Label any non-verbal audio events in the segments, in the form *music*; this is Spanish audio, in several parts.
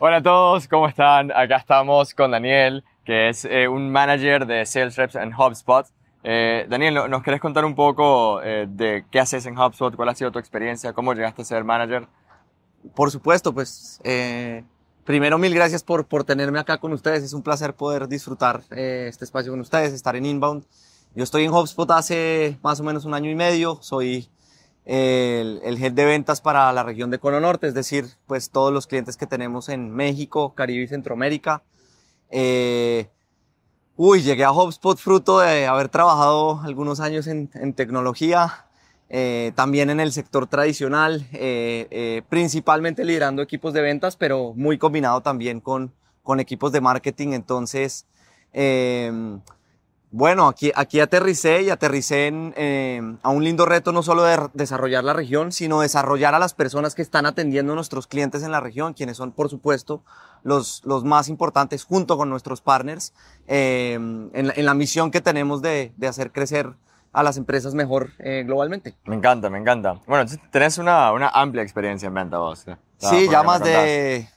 Hola a todos, ¿cómo están? Acá estamos con Daniel, que es eh, un manager de Sales Reps en HubSpot. Eh, Daniel, ¿nos querés contar un poco eh, de qué haces en HubSpot? ¿Cuál ha sido tu experiencia? ¿Cómo llegaste a ser manager? Por supuesto, pues primero mil gracias por, por tenerme acá con ustedes. Es un placer poder disfrutar este espacio con ustedes, estar en Inbound. Yo estoy en HubSpot hace más o menos un año y medio. Soy el, el head de ventas para la región de Cono Norte, es decir, pues todos los clientes que tenemos en México, Caribe y Centroamérica. Eh, uy, llegué a HubSpot fruto de haber trabajado algunos años en, en tecnología, eh, también en el sector tradicional, eh, eh, principalmente liderando equipos de ventas, pero muy combinado también con, con equipos de marketing. Entonces, eh, bueno, aquí, aquí aterricé y aterricé en, eh, a un lindo reto no solo de desarrollar la región, sino desarrollar a las personas que están atendiendo a nuestros clientes en la región, quienes son, por supuesto, los, los más importantes junto con nuestros partners, eh, en, la, en, la, misión que tenemos de, de, hacer crecer a las empresas mejor eh, globalmente. Me encanta, me encanta. Bueno, tenés una, una amplia experiencia en venta vos. ¿eh? Sí, ya más de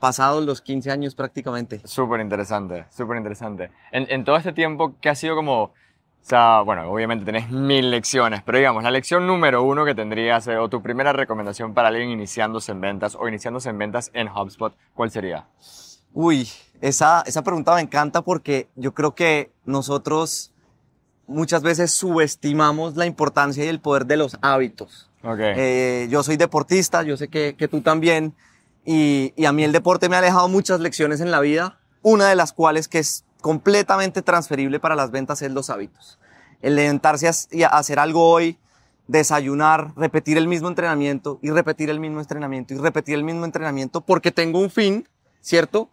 pasados los 15 años prácticamente. Súper interesante, súper interesante. En, en, todo este tiempo, ¿qué ha sido como, o sea, bueno, obviamente tenés mil lecciones, pero digamos, la lección número uno que tendrías, eh, o tu primera recomendación para alguien iniciándose en ventas o iniciándose en ventas en HubSpot, ¿cuál sería? Uy, esa, esa pregunta me encanta porque yo creo que nosotros muchas veces subestimamos la importancia y el poder de los hábitos. Okay. Eh, yo soy deportista, yo sé que, que tú también. Y, y, a mí el deporte me ha dejado muchas lecciones en la vida, una de las cuales que es completamente transferible para las ventas es los hábitos. El levantarse a, a hacer algo hoy, desayunar, repetir el mismo entrenamiento y repetir el mismo entrenamiento y repetir el mismo entrenamiento porque tengo un fin, ¿cierto?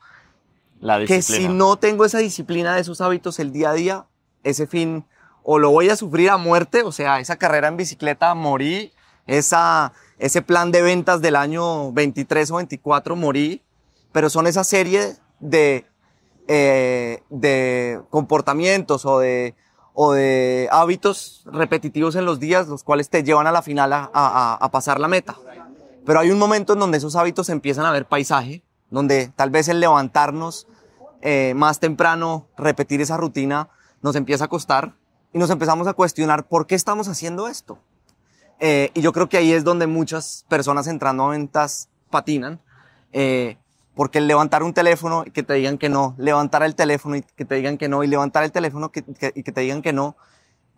La que si no tengo esa disciplina de esos hábitos el día a día, ese fin o lo voy a sufrir a muerte, o sea, esa carrera en bicicleta morí, esa, ese plan de ventas del año 23 o 24 morí, pero son esa serie de, eh, de comportamientos o de, o de hábitos repetitivos en los días, los cuales te llevan a la final a, a, pasar la meta. Pero hay un momento en donde esos hábitos empiezan a ver paisaje, donde tal vez el levantarnos eh, más temprano, repetir esa rutina, nos empieza a costar y nos empezamos a cuestionar por qué estamos haciendo esto. Eh, y yo creo que ahí es donde muchas personas entrando a ventas patinan, eh, porque levantar un teléfono y que te digan que no, levantar el teléfono y que te digan que no, y levantar el teléfono que, que, y que te digan que no,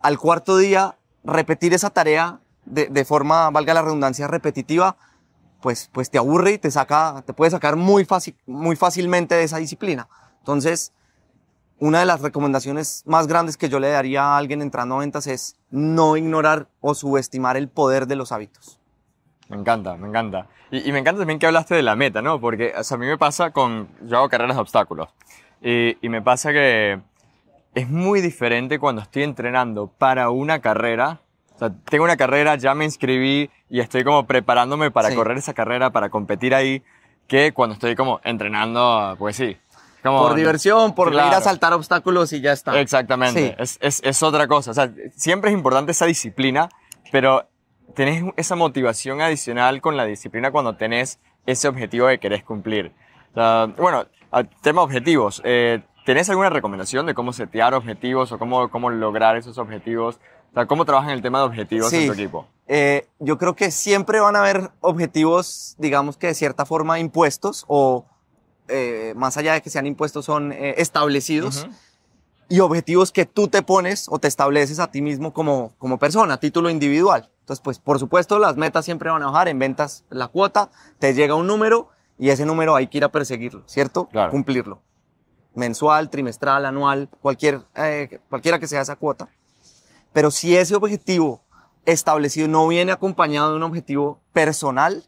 al cuarto día repetir esa tarea de, de forma, valga la redundancia, repetitiva, pues, pues te aburre y te saca, te puede sacar muy fácil, muy fácilmente de esa disciplina. Entonces, una de las recomendaciones más grandes que yo le daría a alguien entrando a ventas es no ignorar o subestimar el poder de los hábitos. Me encanta, me encanta. Y, y me encanta también que hablaste de la meta, ¿no? Porque o sea, a mí me pasa con, yo hago carreras de obstáculos. Y, y me pasa que es muy diferente cuando estoy entrenando para una carrera. O sea, tengo una carrera, ya me inscribí y estoy como preparándome para sí. correr esa carrera, para competir ahí, que cuando estoy como entrenando, pues sí, como, por diversión, por claro. ir a saltar obstáculos y ya está. Exactamente. Sí. Es, es, es, otra cosa. O sea, siempre es importante esa disciplina, pero tenés esa motivación adicional con la disciplina cuando tenés ese objetivo que querés cumplir. O sea, bueno, tema objetivos. Eh, ¿Tenés alguna recomendación de cómo setear objetivos o cómo, cómo lograr esos objetivos? O sea, ¿cómo trabajan el tema de objetivos sí. en tu equipo? Eh, yo creo que siempre van a haber objetivos, digamos que de cierta forma impuestos o eh, más allá de que sean impuestos, son eh, establecidos. Uh -huh. Y objetivos que tú te pones o te estableces a ti mismo como, como persona, a título individual. Entonces, pues, por supuesto, las metas siempre van a bajar. En ventas, la cuota, te llega un número y ese número hay que ir a perseguirlo, ¿cierto? Claro. Cumplirlo. Mensual, trimestral, anual, cualquier, eh, cualquiera que sea esa cuota. Pero si ese objetivo establecido no viene acompañado de un objetivo personal,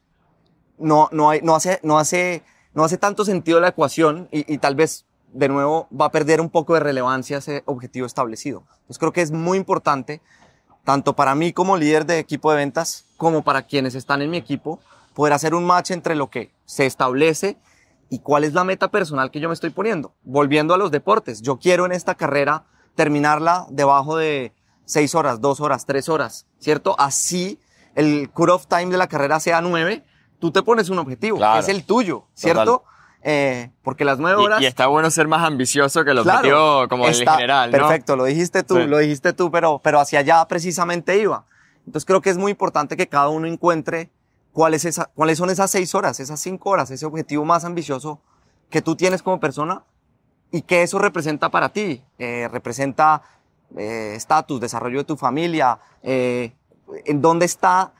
no, no, hay, no hace, no hace no hace tanto sentido la ecuación y, tal vez de nuevo va a perder un poco de relevancia ese objetivo establecido. Entonces creo que es muy importante, tanto para mí como líder de equipo de ventas, como para quienes están en mi equipo, poder hacer un match entre lo que se establece y cuál es la meta personal que yo me estoy poniendo. Volviendo a los deportes, yo quiero en esta carrera terminarla debajo de seis horas, dos horas, tres horas, ¿cierto? Así el cut-off time de la carrera sea nueve, tú te pones un objetivo, claro. es el tuyo, ¿cierto? Eh, porque las nueve horas... Y, está bueno ser más ambicioso que el Claro, objetivo como el está- general, ¿no? Perfecto, lo dijiste tú, Sí. lo dijiste tú, pero, pero hacia allá precisamente iba. Entonces creo que es muy importante que cada uno encuentre cuál es esa, cuáles son esas seis horas, esas cinco horas, ese objetivo más ambicioso que tú tienes como persona y que eso representa para ti. Eh, representa eh, estatus, desarrollo de tu familia, en dónde está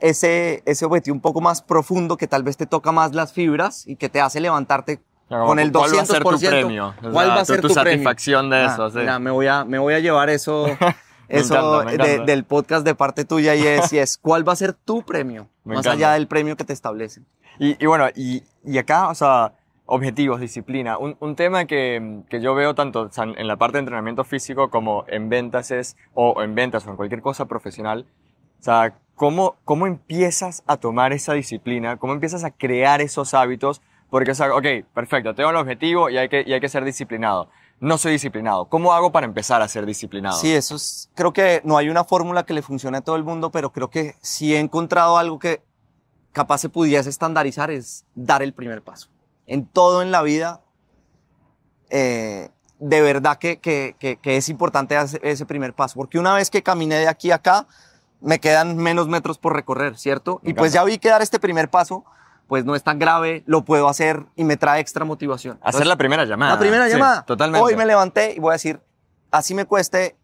ese, ese objetivo un poco más profundo que tal vez te toca más las fibras y que te hace levantarte Claro, con el 200%. ¿Cuál va a ser tu premio? O ¿Cuál sea, va a ser tu tu, premio? satisfacción de Ah, eso? sí. mira, me voy a, me voy a llevar eso, *laughs* eso encanta, de- del podcast de parte tuya y es, y es ¿cuál va a ser tu premio? *laughs* Me más encanta. allá del premio que te establecen. Y, y bueno, y, y acá, o sea, objetivos, disciplina. Un, un tema que, que yo veo tanto en la parte de entrenamiento físico como en ventas es, o en ventas o en cualquier cosa profesional. O sea, ¿cómo, cómo empiezas a tomar esa disciplina? ¿Cómo empiezas a crear esos hábitos? Porque, o sea, ok, perfecto, tengo el objetivo y hay que, y hay que ser disciplinado. No soy disciplinado. ¿Cómo hago para empezar a ser disciplinado? Sí, eso es, creo que no hay una fórmula que le funcione a todo el mundo, pero creo que si he encontrado algo que capaz se pudiese estandarizar es dar el primer paso. En todo en la vida, eh, de verdad que, que, que, que es importante hacer ese primer paso, porque una vez que caminé de aquí a acá, me quedan menos metros por recorrer, ¿cierto? Me y pues ya vi que dar este primer paso, pues no es tan grave, lo puedo hacer y me trae extra motivación. Hacer Entonces, la primera llamada. la primera Sí, llamada. totalmente. Hoy me levanté y voy a decir, así me cueste,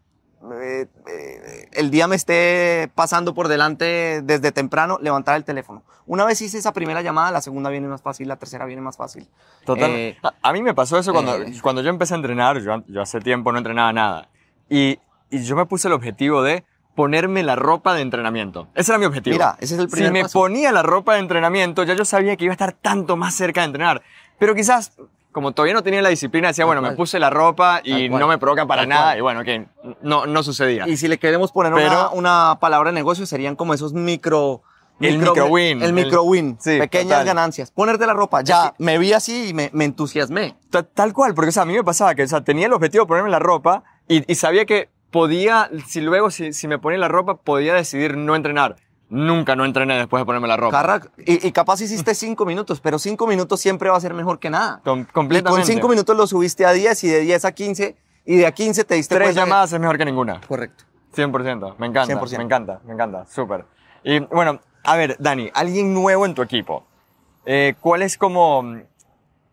eh, eh, el día me esté pasando por delante desde temprano, levantar el teléfono. Una vez hice esa primera llamada, la segunda viene más fácil, la tercera viene más fácil. Total. Eh, a, a mí me pasó eso cuando, eh. cuando yo empecé a entrenar, yo, yo hace tiempo no entrenaba nada. Y, y yo me puse el objetivo de ponerme la ropa de entrenamiento. Ese era mi objetivo. Mira, ese es el primer Si me paso. ponía la ropa de entrenamiento, ya yo sabía que iba a estar tanto más cerca de entrenar. Pero quizás, como todavía no tenía la disciplina, decía, Tal bueno, me cual. puse la ropa y Tal cual. no me provoca para Tal nada. cual. Y bueno, que no, no sucedía. Y si le queremos poner una, Pero- una palabra de negocio, serían como esos micro... El micro win. El micro win. Sí, pequeñas total. ganancias. Ponerte la ropa. Ya, me vi así y me, me entusiasmé. Ta- Tal cual, porque o sea, a mí me pasaba que o sea, tenía el objetivo de ponerme la ropa y, y sabía que podía, si luego, si, si me ponía la ropa, podía decidir no entrenar. Nunca no entrené después de ponerme la ropa. Carra, y, y capaz hiciste cinco minutos, pero cinco minutos siempre va a ser mejor que nada. Com- Y completamente. con cinco minutos lo subiste a 10 y de 10 a 15 y de a 15 te diste Tres que- llamadas es mejor que ninguna. Correcto. 100%. Me encanta. 100%. Me encanta, me encanta. Súper. Y bueno, a ver, Dani, alguien nuevo en tu equipo. Eh, ¿Cuál es como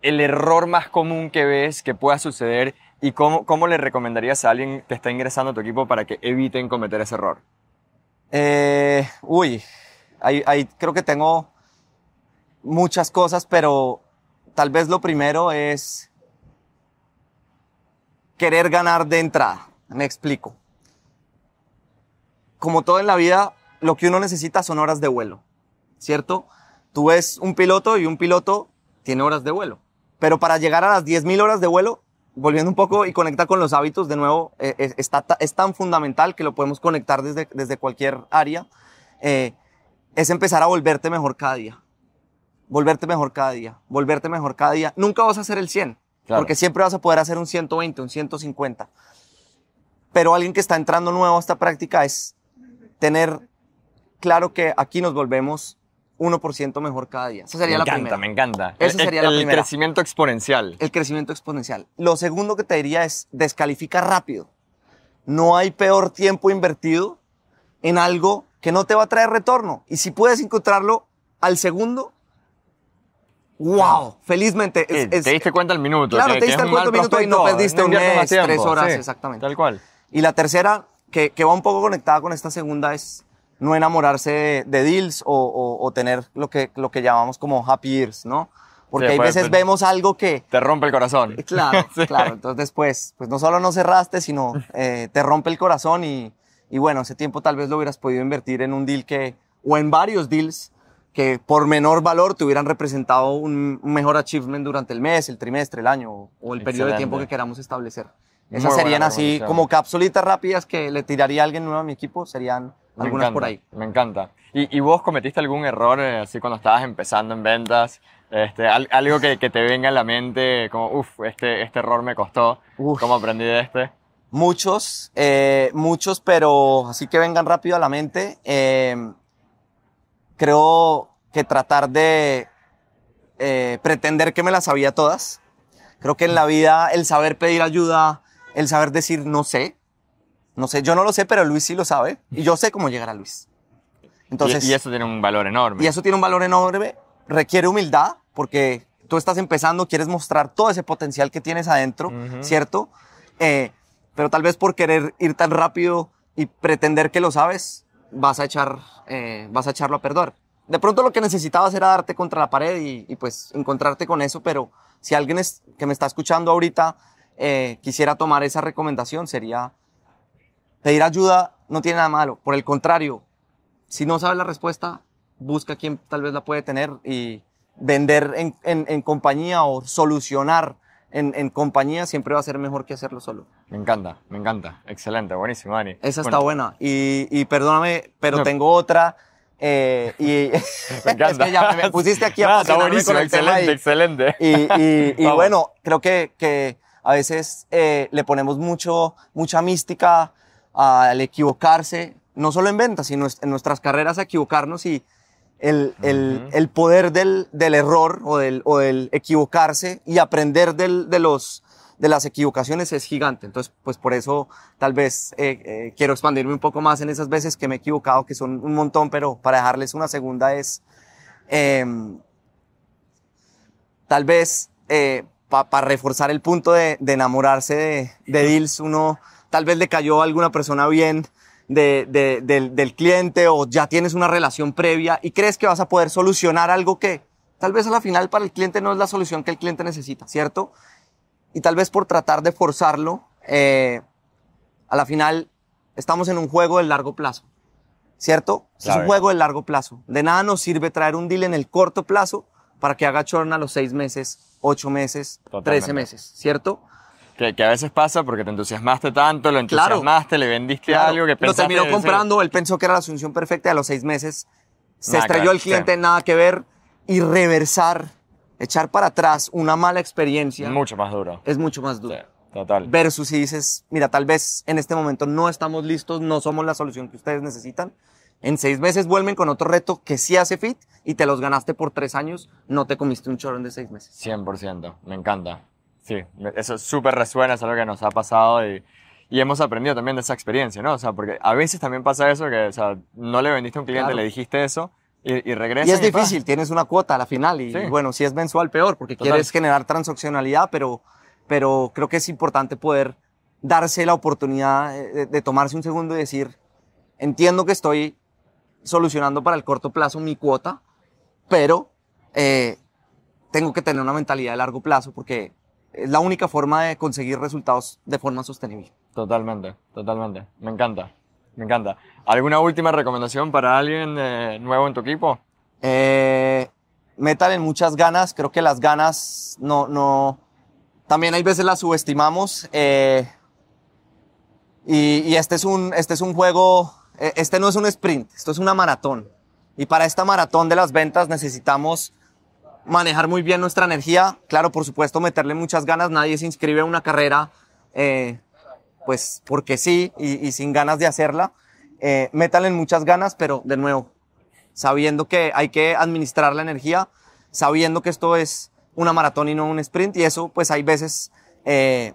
el error más común que ves que pueda suceder y cómo, cómo le recomendarías a alguien que está ingresando a tu equipo para que eviten cometer ese error? Eh, uy, ahí, ahí creo que tengo muchas cosas, pero tal vez lo primero es querer ganar de entrada. Me explico. Como todo en la vida, lo que uno necesita son horas de vuelo, ¿cierto? Tú ves un piloto y un piloto tiene horas de vuelo. Pero para llegar a las 10.000 horas de vuelo, volviendo un poco y conectar con los hábitos, de nuevo, eh, es, está es tan fundamental que lo podemos conectar desde, desde cualquier área, eh, es empezar a volverte mejor cada día. Volverte mejor cada día, volverte mejor cada día. Nunca vas a hacer el 100, Claro. porque siempre vas a poder hacer un 120, un 150. Pero alguien que está entrando nuevo a esta práctica es tener claro que aquí nos volvemos 1% mejor cada día. Esa sería me la encanta, primera. me encanta. Esa sería el, la primera. crecimiento exponencial. El crecimiento exponencial. Lo segundo que te diría es descalifica rápido. No hay peor tiempo invertido en algo que no te va a traer retorno. Y si puedes encontrarlo al segundo, wow, felizmente. Es- es- te diste cuenta al minuto. Claro, que- te diste mal cuarto minuto y no perdiste un mes, tres horas, sí, exactamente. Tal cual. Y la tercera, que, que va un poco conectada con esta segunda, es no enamorarse de, de deals o, o- o tener lo que, lo que llamamos como happy years, ¿no? Porque Sí, hay puede- veces puede- vemos algo que, Te rompe el corazón. Claro, *laughs* Sí. claro. Entonces después, pues no solo no cerraste, sino eh, te rompe el corazón y, y bueno, ese tiempo tal vez lo hubieras podido invertir en un deal que, o en varios deals que por menor valor te hubieran representado un, mejor achievement durante el mes, el trimestre, el año o, el periodo de tiempo que queramos establecer. Muy Esas buena serían así como capsulitas rápidas que le tiraría a alguien nuevo a mi equipo, serían Me algunas encanta, por ahí. Me encanta. ¿Y, y vos cometiste algún error eh, así cuando estabas empezando en ventas? Este, al- algo que, que te venga a la mente como, uff, este, este error me costó. Uf. ¿Cómo aprendí de este? Muchos, eh, muchos, pero así que vengan rápido a la mente. eh, creo que tratar de eh, pretender que me las sabía todas. Creo que en la vida el saber pedir ayuda, el saber decir no sé, no sé, yo no lo sé, pero Luis sí lo sabe y yo sé cómo llegar a Luis. Entonces, y, y eso tiene un valor enorme. Y eso tiene un valor enorme, requiere humildad porque tú estás empezando, quieres mostrar todo ese potencial que tienes adentro, ¿cierto? Eh, pero tal vez por querer ir tan rápido y pretender que lo sabes, vas a, echar, eh, vas a echarlo a perder. De pronto lo que necesitabas era darte contra la pared y, pues encontrarte con eso, pero si alguien es, que me está escuchando ahorita eh, quisiera tomar esa recomendación, sería pedir ayuda, no tiene nada malo. Por el contrario, si no sabes la respuesta, busca quien tal vez la puede tener y vender en, en, compañía o solucionar en, en, compañía siempre va a ser mejor que hacerlo solo. Me encanta, me encanta. Excelente, buenísimo, Dani. Esa está buena. Y, y perdóname, pero tengo otra. Eh, y *laughs* *laughs* me encanta. es que ya me pusiste aquí a Está buenísimo, excelente, excelente. Y, y, bueno, creo que, que a veces eh, le ponemos mucho, mucha mística al equivocarse, no solo en ventas, sino en nuestras carreras a equivocarnos y el, el, el poder del, del, error o del, o del equivocarse y aprender del, de, los, de las equivocaciones es gigante. Entonces, pues por eso tal vez eh, eh, quiero expandirme un poco más en esas veces que me he equivocado, que son un montón, pero para dejarles una segunda es, eh, tal vez eh, para reforzar el punto de, de enamorarse de, de deals, uno tal vez le cayó a alguna persona bien, de, del, del cliente o ya tienes una relación previa y crees que vas a poder solucionar algo que tal vez a la final para el cliente no es la solución que el cliente necesita, ¿cierto? Y tal vez por tratar de forzarlo, eh, a la final estamos en un juego de largo plazo, ¿cierto? Es un juego de largo plazo. De nada nos sirve traer un deal en el corto plazo para que haga chorna a los seis meses, ocho meses, trece meses, ¿cierto? Que, a veces pasa porque te entusiasmaste tanto, lo entusiasmaste, le vendiste algo que pensaste... Lo terminó comprando, él pensó que era la solución perfecta y a los seis meses se estrelló el cliente, nada que ver, y reversar, echar para atrás una mala experiencia... Mucho más duro. Es mucho más duro. total. Versus si dices, mira, tal vez en este momento no estamos listos, no somos la solución que ustedes necesitan. En seis meses vuelven con otro reto que sí hace fit y te los ganaste por tres años, no te comiste un chorón de seis meses. 100%, me encanta. Sí, eso súper resuena, es algo que nos ha pasado y, y, hemos aprendido también de esa experiencia, ¿no? O sea, porque a veces también pasa eso, que, o sea, no le vendiste a un cliente, le dijiste eso y, y regresa. Y es difícil, tienes una cuota a la final y, bueno, si es mensual, peor, porque quieres generar transaccionalidad, pero, pero creo que es importante poder darse la oportunidad de, de tomarse un segundo y decir, entiendo que estoy solucionando para el corto plazo mi cuota, pero eh, tengo que tener una mentalidad de largo plazo porque es la única forma de conseguir resultados de forma sostenible. Totalmente, totalmente. Me encanta, me encanta. ¿Alguna última recomendación para alguien eh, nuevo en tu equipo? Eh, en muchas ganas. Creo que las ganas no, no, también hay veces las subestimamos. Eh, y, y este es un, este es un juego, eh, este no es un sprint, esto es una maratón. Y para esta maratón de las ventas necesitamos manejar muy bien nuestra energía. Claro, por supuesto, meterle muchas ganas. Nadie se inscribe a una carrera, eh, pues porque sí y, sin ganas de hacerla. Eh, métanle muchas ganas, pero de nuevo, sabiendo que hay que administrar la energía, sabiendo que esto es una maratón y no un sprint. Y eso, pues hay veces eh,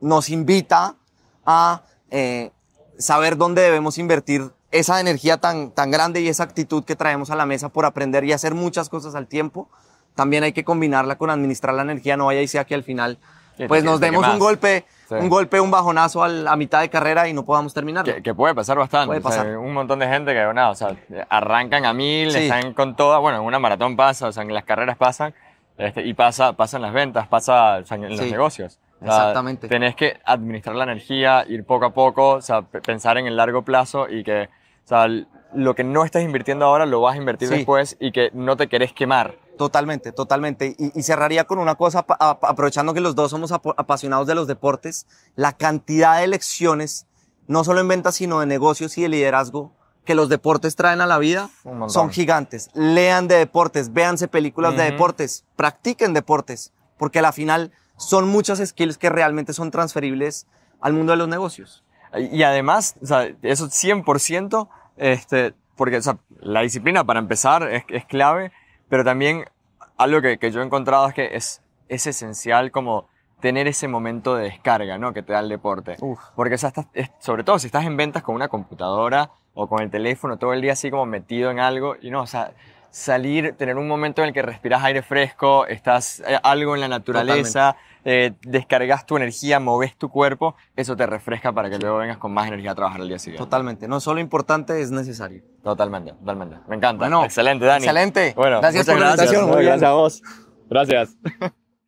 nos invita a eh, saber dónde debemos invertir esa energía tan, tan grande y esa actitud que traemos a la mesa por aprender y hacer muchas cosas al tiempo, también hay que combinarla con administrar la energía, no vaya y sea que al final pues nos demos un golpe, un golpe, un bajonazo a mitad de carrera y no podamos terminar. Que, puede pasar bastante. Puede pasar. un montón de gente que, o sea, arrancan a mil, están con toda, bueno, en una maratón pasa, o sea, en las carreras pasan, este, y pasa, pasan las ventas, pasa en los negocios. Exactamente. Tenés que administrar la energía, ir poco a poco, o sea, pensar en el largo plazo y que, o sea, lo que no estás invirtiendo ahora lo vas a invertir después y que no te querés quemar. Totalmente, totalmente. Y, y cerraría con una cosa, aprovechando que los dos somos apasionados de los deportes, la cantidad de lecciones, no solo en ventas, sino de negocios y de liderazgo, que los deportes traen a la vida, son gigantes. Lean de deportes, véanse películas de deportes, practiquen deportes, porque a la final son muchas skills que realmente son transferibles al mundo de los negocios. Y además, o sea, eso 100%, este, porque o sea, la disciplina para empezar es, es clave, pero también algo que, que yo he encontrado es que es, es esencial como tener ese momento de descarga, ¿no? Que te da el deporte. Uf. Porque, o sea, estás- es- sobre todo si estás en ventas con una computadora o con el teléfono todo el día así como metido en algo, y no, o sea, salir, tener un momento en el que respiras aire fresco, estás eh, algo en la naturaleza, eh, descargas tu energía, moves tu cuerpo, eso te refresca para que luego vengas con más energía a trabajar el día siguiente. Totalmente. No solo importante, es necesario. Totalmente, totalmente. Me encanta. Bueno, excelente, Dani. excelente. Bueno, Gracias por la invitación. Gracias a vos. Gracias. *laughs*